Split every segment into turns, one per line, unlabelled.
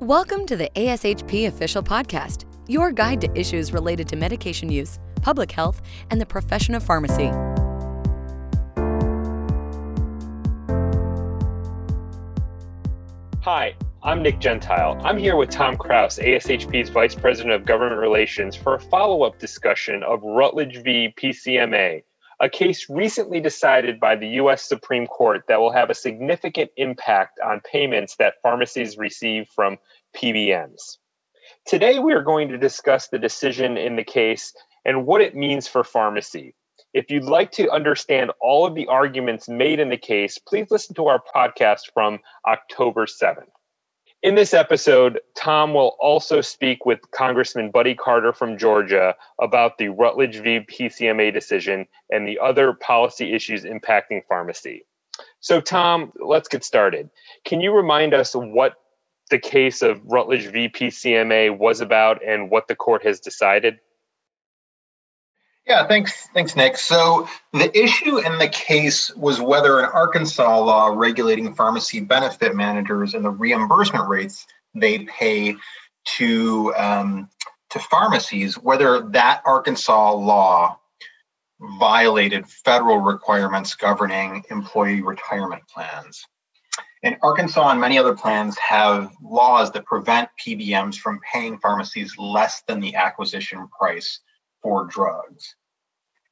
Welcome to the ASHP Official Podcast, your guide to issues related to medication use, public health, and the profession of pharmacy.
Hi, I'm Nick Gentile. I'm here with Tom Kraus, ASHP's Vice President of Government Relations, for a follow up discussion of Rutledge v. PCMA, a case recently decided by the U.S. Supreme Court that will have a significant impact on payments that pharmacies receive from PBMs. Today, we are going to discuss the decision in the case and what it means for pharmacy. If you'd like to understand all of the arguments made in the case, please listen to our podcast from October 7th. In this episode, Tom will also speak with Congressman Buddy Carter from Georgia about the Rutledge v. PCMA decision and the other policy issues impacting pharmacy. So, Tom, let's get started. Can you remind us what the case of Rutledge v. PCMA was about and what the court has decided?
Yeah, thanks, thanks, Nick. So the issue in the case was whether an Arkansas law regulating pharmacy benefit managers and the reimbursement rates they pay to um, to pharmacies, whether that Arkansas law violated federal requirements governing employee retirement plans. And Arkansas and many other plans have laws that prevent PBMs from paying pharmacies less than the acquisition price for drugs.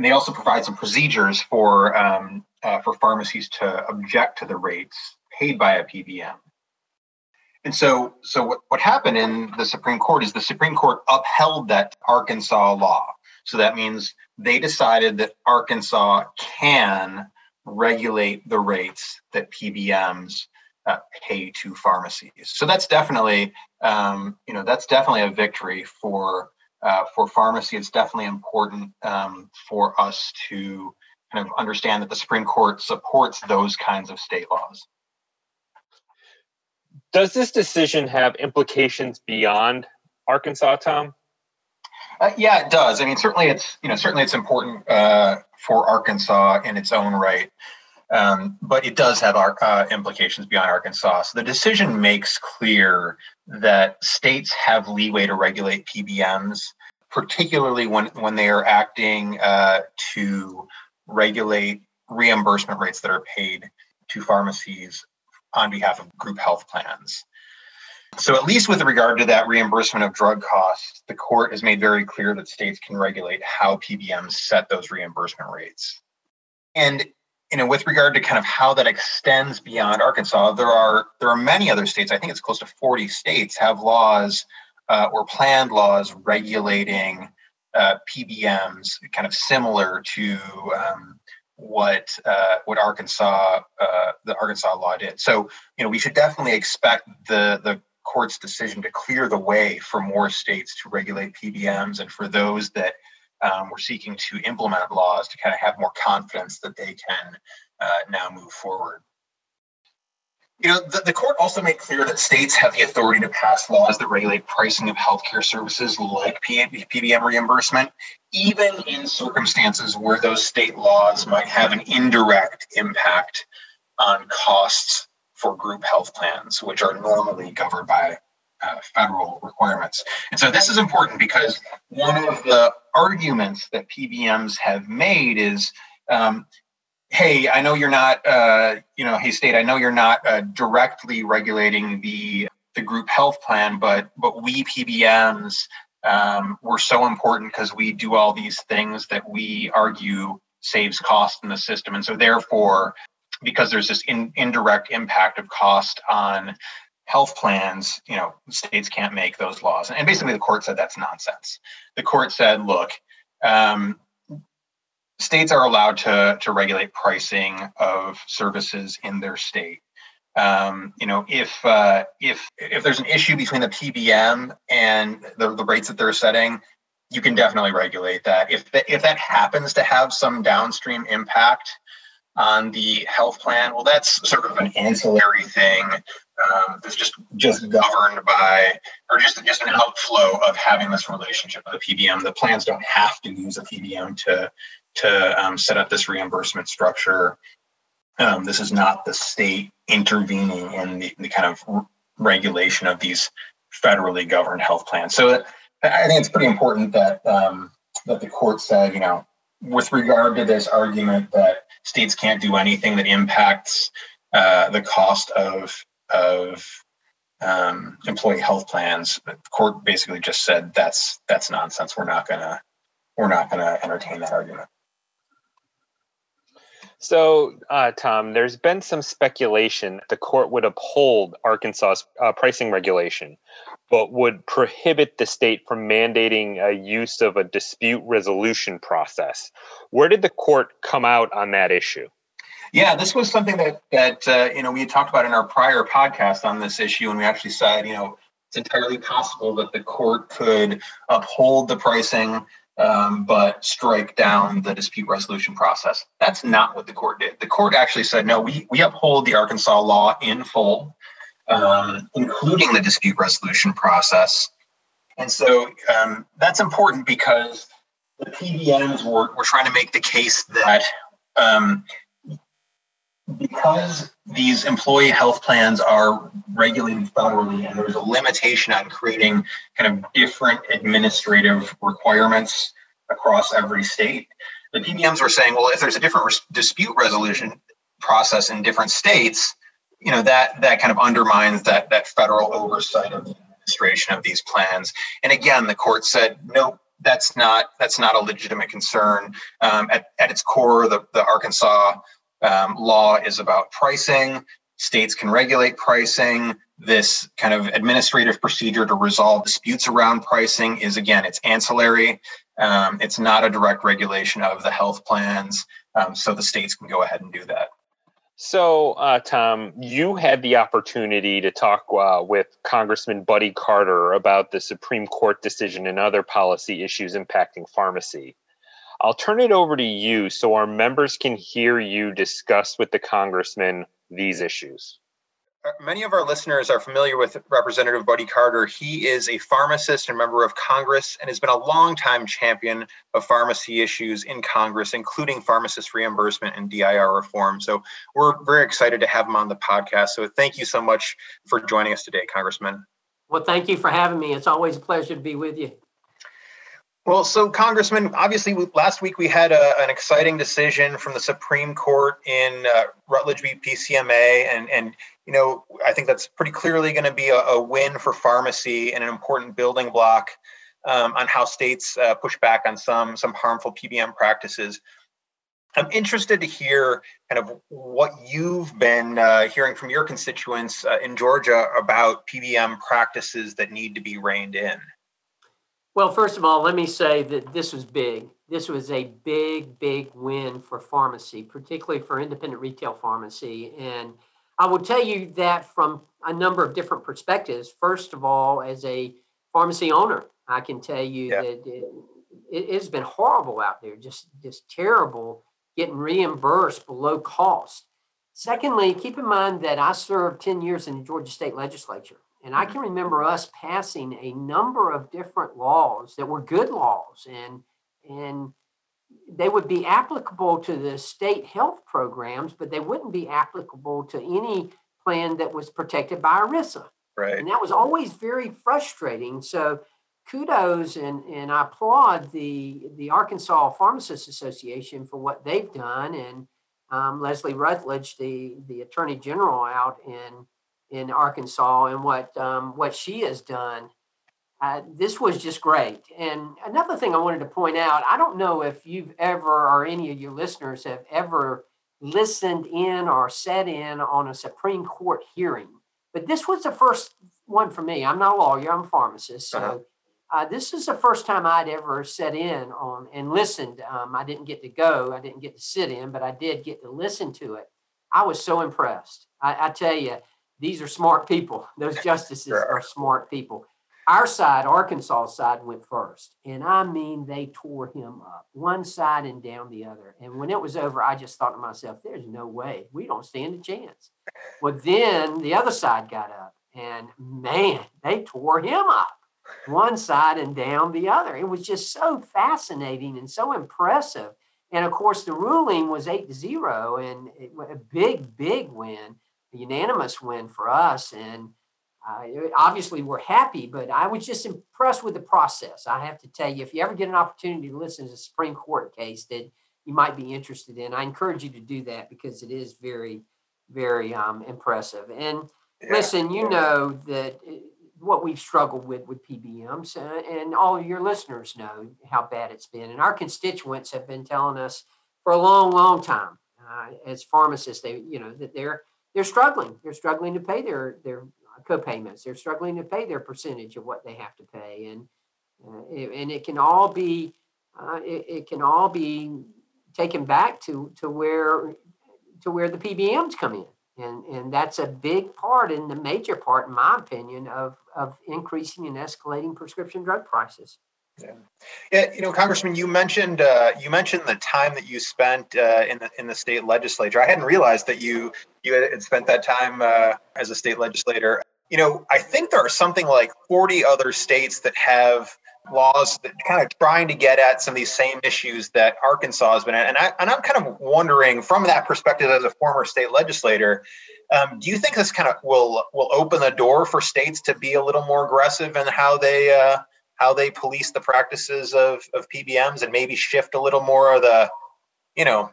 And they also provide some procedures for um, uh, for pharmacies to object to the rates paid by a PBM. And so, so what, what happened in the Supreme Court is the Supreme Court upheld that Arkansas law. So that means they decided that Arkansas can regulate the rates that PBMs uh, pay to pharmacies. So that's definitely, um, you know, that's definitely a victory for uh, for pharmacy, it's definitely important um, for us to kind of understand that the Supreme Court supports those kinds of state laws.
Does this decision have implications beyond Arkansas, Tom?
Uh, yeah, it does. I mean, certainly it's you know certainly it's important uh, for Arkansas in its own right, um, but it does have our, uh, implications beyond Arkansas. So the decision makes clear that states have leeway to regulate PBMs, particularly when, when they are acting uh, to regulate reimbursement rates that are paid to pharmacies on behalf of group health plans. So, at least with regard to that reimbursement of drug costs, the court has made very clear that states can regulate how PBMs set those reimbursement rates. And you know, with regard to kind of how that extends beyond Arkansas, there are there are many other states. I think it's close to 40 states have laws uh, or planned laws regulating uh, PBMs, kind of similar to um, what uh, what Arkansas uh, the Arkansas law did. So, you know, we should definitely expect the the court's decision to clear the way for more states to regulate PBMs, and for those that um, we're seeking to implement laws to kind of have more confidence that they can uh, now move forward. You know, the, the court also made clear that states have the authority to pass laws that regulate pricing of healthcare services like PBM reimbursement, even in circumstances where those state laws might have an indirect impact on costs for group health plans, which are normally governed by uh, federal requirements. And so this is important because one of the arguments that PBMs have made is, um, hey, I know you're not, uh, you know, hey, state, I know you're not uh, directly regulating the the group health plan, but but we PBMs um, we're so important because we do all these things that we argue saves cost in the system, and so therefore, because there's this in, indirect impact of cost on health plans, you know, states can't make those laws. And basically, the court said that's nonsense. The court said, look, um, states are allowed to to regulate pricing of services in their state. Um, you know, if uh, if if there's an issue between the PBM and the, the rates that they're setting, you can definitely regulate that. If that, if that happens to have some downstream impact on the health plan, well, that's sort of an ancillary thing um, that's just just governed by, or just just an outflow of having this relationship with a PBM. The plans don't have to use a PBM to to um, set up this reimbursement structure. Um, this is not the state intervening in the, the kind of regulation of these federally governed health plans. So I think it's pretty important that um, that the court said, you know, with regard to this argument that states can't do anything that impacts uh, the cost of of um, employee health plans, the court basically just said that's that's nonsense. We're not gonna we're not gonna entertain that argument.
So, uh, Tom, there's been some speculation that the court would uphold Arkansas's uh, pricing regulation, but would prohibit the state from mandating a use of a dispute resolution process. Where did the court come out on that issue?
Yeah, this was something that that uh, you know we had talked about in our prior podcast on this issue, and we actually said you know it's entirely possible that the court could uphold the pricing um, but strike down the dispute resolution process. That's not what the court did. The court actually said, no, we, we uphold the Arkansas law in full, um, including the dispute resolution process. And so um, that's important because the PBMs were, were trying to make the case that um, because these employee health plans are regulated federally and there's a limitation on creating kind of different administrative requirements across every state. The pbms were saying well if there's a different res- dispute resolution process in different states you know that that kind of undermines that that federal oversight of the administration of these plans. And again the court said no that's not that's not a legitimate concern. Um, at, at its core the, the arkansas um, law is about pricing. States can regulate pricing. This kind of administrative procedure to resolve disputes around pricing is, again, it's ancillary. Um, it's not a direct regulation of the health plans. Um, so the states can go ahead and do that.
So, uh, Tom, you had the opportunity to talk uh, with Congressman Buddy Carter about the Supreme Court decision and other policy issues impacting pharmacy. I'll turn it over to you so our members can hear you discuss with the congressman these issues.
Uh, many of our listeners are familiar with Representative Buddy Carter. He is a pharmacist and member of Congress and has been a longtime champion of pharmacy issues in Congress, including pharmacist reimbursement and DIR reform. So we're very excited to have him on the podcast. So thank you so much for joining us today, Congressman.
Well, thank you for having me. It's always a pleasure to be with you.
Well, so Congressman, obviously last week we had a, an exciting decision from the Supreme Court in uh, Rutledge v. PCMA, and and you know I think that's pretty clearly going to be a, a, win for pharmacy and an important building block um, on how states uh, push back on some some harmful PBM practices. I'm interested to hear kind of what you've been uh, hearing from your constituents uh, in Georgia about PBM practices that need to be reined in.
Well, first of all, let me say that this was big. This was a big, big win for pharmacy, particularly for independent retail pharmacy. And I will tell you that from a number of different perspectives. First of all, as a pharmacy owner, I can tell you yeah. that it, it has been horrible out there, just just terrible getting reimbursed below cost. Secondly, keep in mind that I served 10 years in the Georgia State Legislature. And I can remember us passing a number of different laws that were good laws and and they would be applicable to the state health programs, but they wouldn't be applicable to any plan that was protected by ERISA.
Right.
And that was always very frustrating. So kudos and, and I applaud the the Arkansas Pharmacists Association for what they've done and um, Leslie Rutledge, the, the Attorney General out in in Arkansas and what um, what she has done. Uh, this was just great. And another thing I wanted to point out, I don't know if you've ever or any of your listeners have ever listened in or sat in on a Supreme Court hearing, but this was the first one for me. I'm not a lawyer, I'm a pharmacist. So uh-huh. uh, this is the first time I'd ever sat in on and listened. Um, I didn't get to go, I didn't get to sit in, but I did get to listen to it. I was so impressed. I, I tell you, these are smart people. Those justices sure. are smart people. Our side, Arkansas side, went first. And I mean, they tore him up one side and down the other. And when it was over, I just thought to myself, there's no way. We don't stand a chance. Well, then the other side got up, and man, they tore him up one side and down the other. It was just so fascinating and so impressive. And of course, the ruling was eight to zero and a big, big win unanimous win for us. And uh, obviously we're happy, but I was just impressed with the process. I have to tell you, if you ever get an opportunity to listen to a Supreme Court case that you might be interested in, I encourage you to do that because it is very, very um, impressive. And yeah. listen, you know that uh, what we've struggled with with PBMs, uh, and all your listeners know how bad it's been. And our constituents have been telling us for a long, long time, uh, as pharmacists, they you know that they're they're struggling. They're struggling to pay their their co-payments. They're struggling to pay their percentage of what they have to pay, and uh, it, and it can all be uh, it, it, can all be taken back to to where to where the PBMs come in, and and that's a big part and the major part, in my opinion, of of increasing and escalating prescription drug prices.
Yeah. yeah, you know, Congressman, you mentioned uh, you mentioned the time that you spent uh, in the in the state legislature. I hadn't realized that you you had spent that time uh, as a state legislator you know, I think there are something like 40 other states that have laws that kind of trying to get at some of these same issues that Arkansas has been at. And, I, and I'm kind of wondering from that perspective as a former state legislator, um, do you think this kind of will will open the door for states to be a little more aggressive in how they uh, how they police the practices of, of PBMs and maybe shift a little more of the, you know,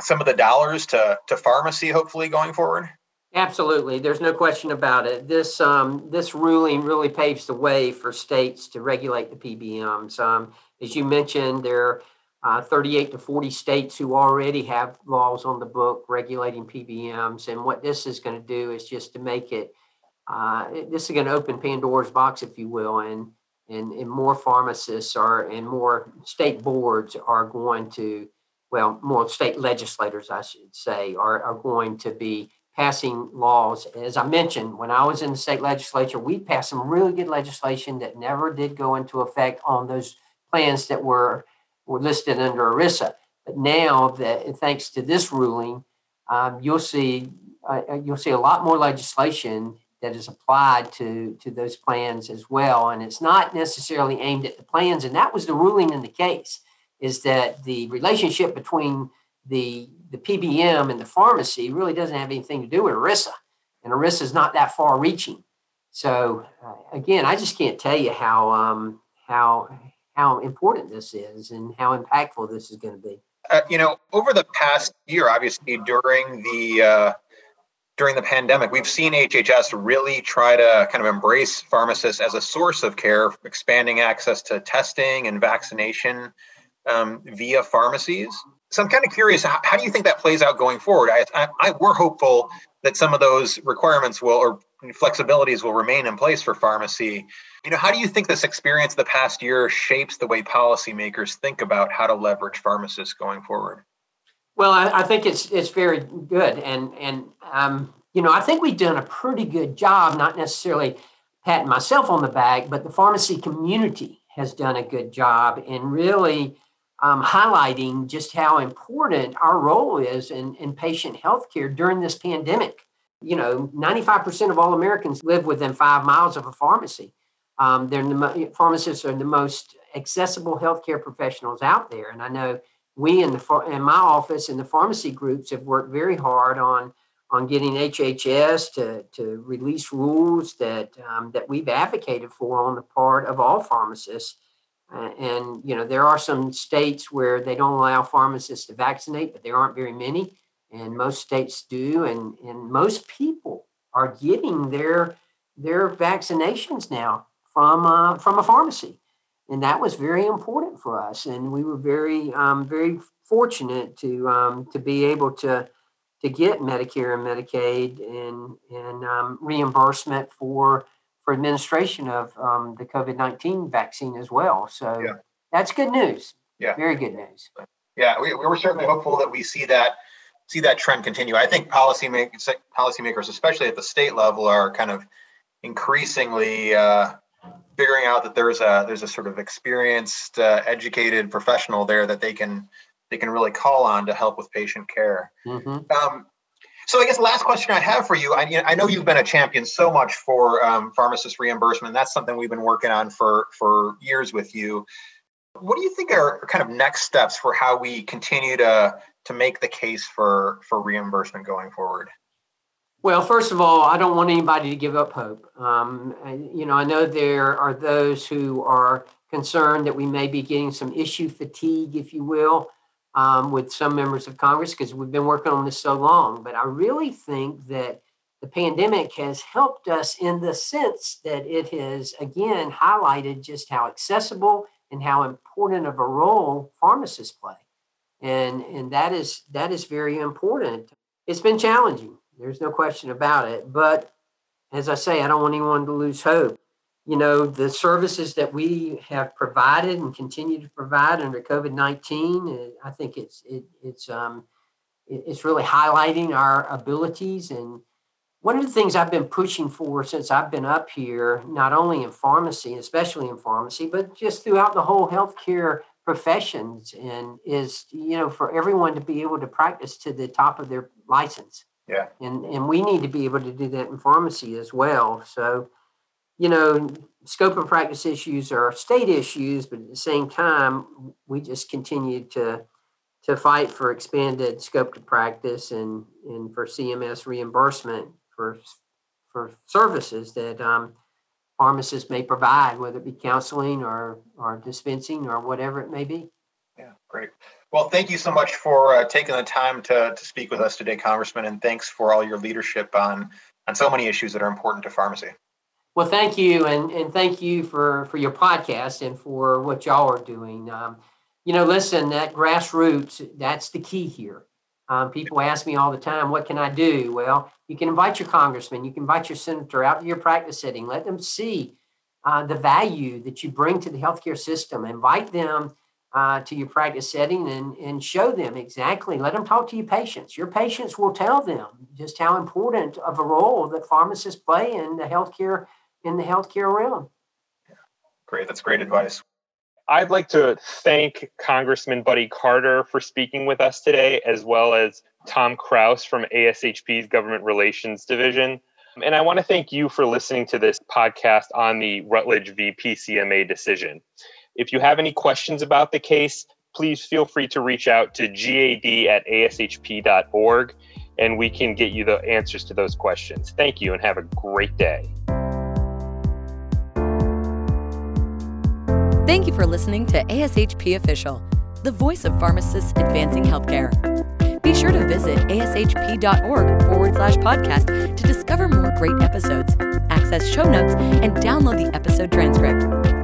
some of the dollars to, to pharmacy hopefully going forward?
Absolutely, there's no question about it. This um, this ruling really paves the way for states to regulate the PBMs. Um, as you mentioned, there are uh, 38 to 40 states who already have laws on the book regulating PBMs, and what this is going to do is just to make it. Uh, this is going to open Pandora's box, if you will, and and, and more pharmacists are and more state boards are going to, well, more state legislators, I should say, are, are going to be passing laws. As I mentioned, when I was in the state legislature, we passed some really good legislation that never did go into effect on those plans that were, were listed under ERISA. But now that thanks to this ruling, um, you'll see uh, uh, you'll see a lot more legislation that is applied to to those plans as well. And it's not necessarily aimed at the plans. And that was the ruling in the case, is that the relationship between the the PBM and the pharmacy really doesn't have anything to do with ERISA, and ERISA is not that far reaching. So uh, again, I just can't tell you how um, how how important this is and how impactful this is going to be.
Uh, you know, over the past year, obviously during the uh, during the pandemic, we've seen HHS really try to kind of embrace pharmacists as a source of care, expanding access to testing and vaccination um, via pharmacies so I'm kind of curious, how, how, do you think that plays out going forward? I, I, I, we're hopeful that some of those requirements will or flexibilities will remain in place for pharmacy. You know, how do you think this experience the past year shapes the way policymakers think about how to leverage pharmacists going forward?
Well, I, I think it's it's very good, and and um, you know, I think we've done a pretty good job, not necessarily patting myself on the back, but the pharmacy community has done a good job in really um, highlighting just how important our role is in, in patient health care during this pandemic. You know, 95% of all Americans live within five miles of a pharmacy. Um, they're the, pharmacists are the most accessible healthcare professionals out there. And I know we in the in my office in the pharmacy groups have worked very hard on on getting HHS to, to release rules that um, that we've advocated for on the part of all pharmacists and you know there are some states where they don't allow pharmacists to vaccinate, but there aren't very many, and most states do. And and most people are getting their their vaccinations now from uh, from a pharmacy, and that was very important for us. And we were very um, very fortunate to um, to be able to to get Medicare and Medicaid and and um, reimbursement for for administration of um, the COVID 19 vaccine as well. So yeah. that's good news. Yeah. Very good news.
Yeah, we, we were certainly hopeful that we see that see that trend continue. I think policymakers, policymakers, especially at the state level, are kind of increasingly uh, figuring out that there's a there's a sort of experienced, uh, educated professional there that they can they can really call on to help with patient care. Mm-hmm. Um, so I guess last question I have for you, I, I know you've been a champion so much for um, pharmacist reimbursement. That's something we've been working on for for years with you. What do you think are kind of next steps for how we continue to to make the case for for reimbursement going forward?
Well, first of all, I don't want anybody to give up hope. Um, you know, I know there are those who are concerned that we may be getting some issue fatigue, if you will, um, with some members of Congress because we've been working on this so long. But I really think that the pandemic has helped us in the sense that it has, again, highlighted just how accessible and how important of a role pharmacists play. And, and that is that is very important. It's been challenging there's no question about it. But as I say, I don't want anyone to lose hope. You know, the services that we have provided and continue to provide under COVID nineteen, uh, I think it's it, it's um, it's really highlighting our abilities. And one of the things I've been pushing for since I've been up here, not only in pharmacy, especially in pharmacy, but just throughout the whole healthcare professions, and is you know for everyone to be able to practice to the top of their license
yeah.
And and we need to be able to do that in pharmacy as well. So, you know, scope of practice issues are state issues, but at the same time, we just continue to to fight for expanded scope to practice and and for CMS reimbursement for for services that um, pharmacists may provide, whether it be counseling or or dispensing or whatever it may be.
Great. Well, thank you so much for uh, taking the time to, to speak with us today, Congressman, and thanks for all your leadership on, on so many issues that are important to pharmacy.
Well, thank you, and, and thank you for, for your podcast and for what y'all are doing. Um, you know, listen, that grassroots, that's the key here. Um, people ask me all the time, what can I do? Well, you can invite your congressman, you can invite your senator out to your practice setting, let them see uh, the value that you bring to the healthcare system, invite them uh, to your practice setting and, and show them exactly. Let them talk to your patients. Your patients will tell them just how important of a role that pharmacists play in the healthcare in the healthcare realm.
Great, that's great advice.
I'd like to thank Congressman Buddy Carter for speaking with us today, as well as Tom Kraus from ASHP's Government Relations Division. And I want to thank you for listening to this podcast on the Rutledge v. PCMA decision. If you have any questions about the case, please feel free to reach out to gad at ashp.org and we can get you the answers to those questions. Thank you and have a great day.
Thank you for listening to ASHP Official, the voice of pharmacists advancing healthcare. Be sure to visit ashp.org forward slash podcast to discover more great episodes, access show notes, and download the episode transcript.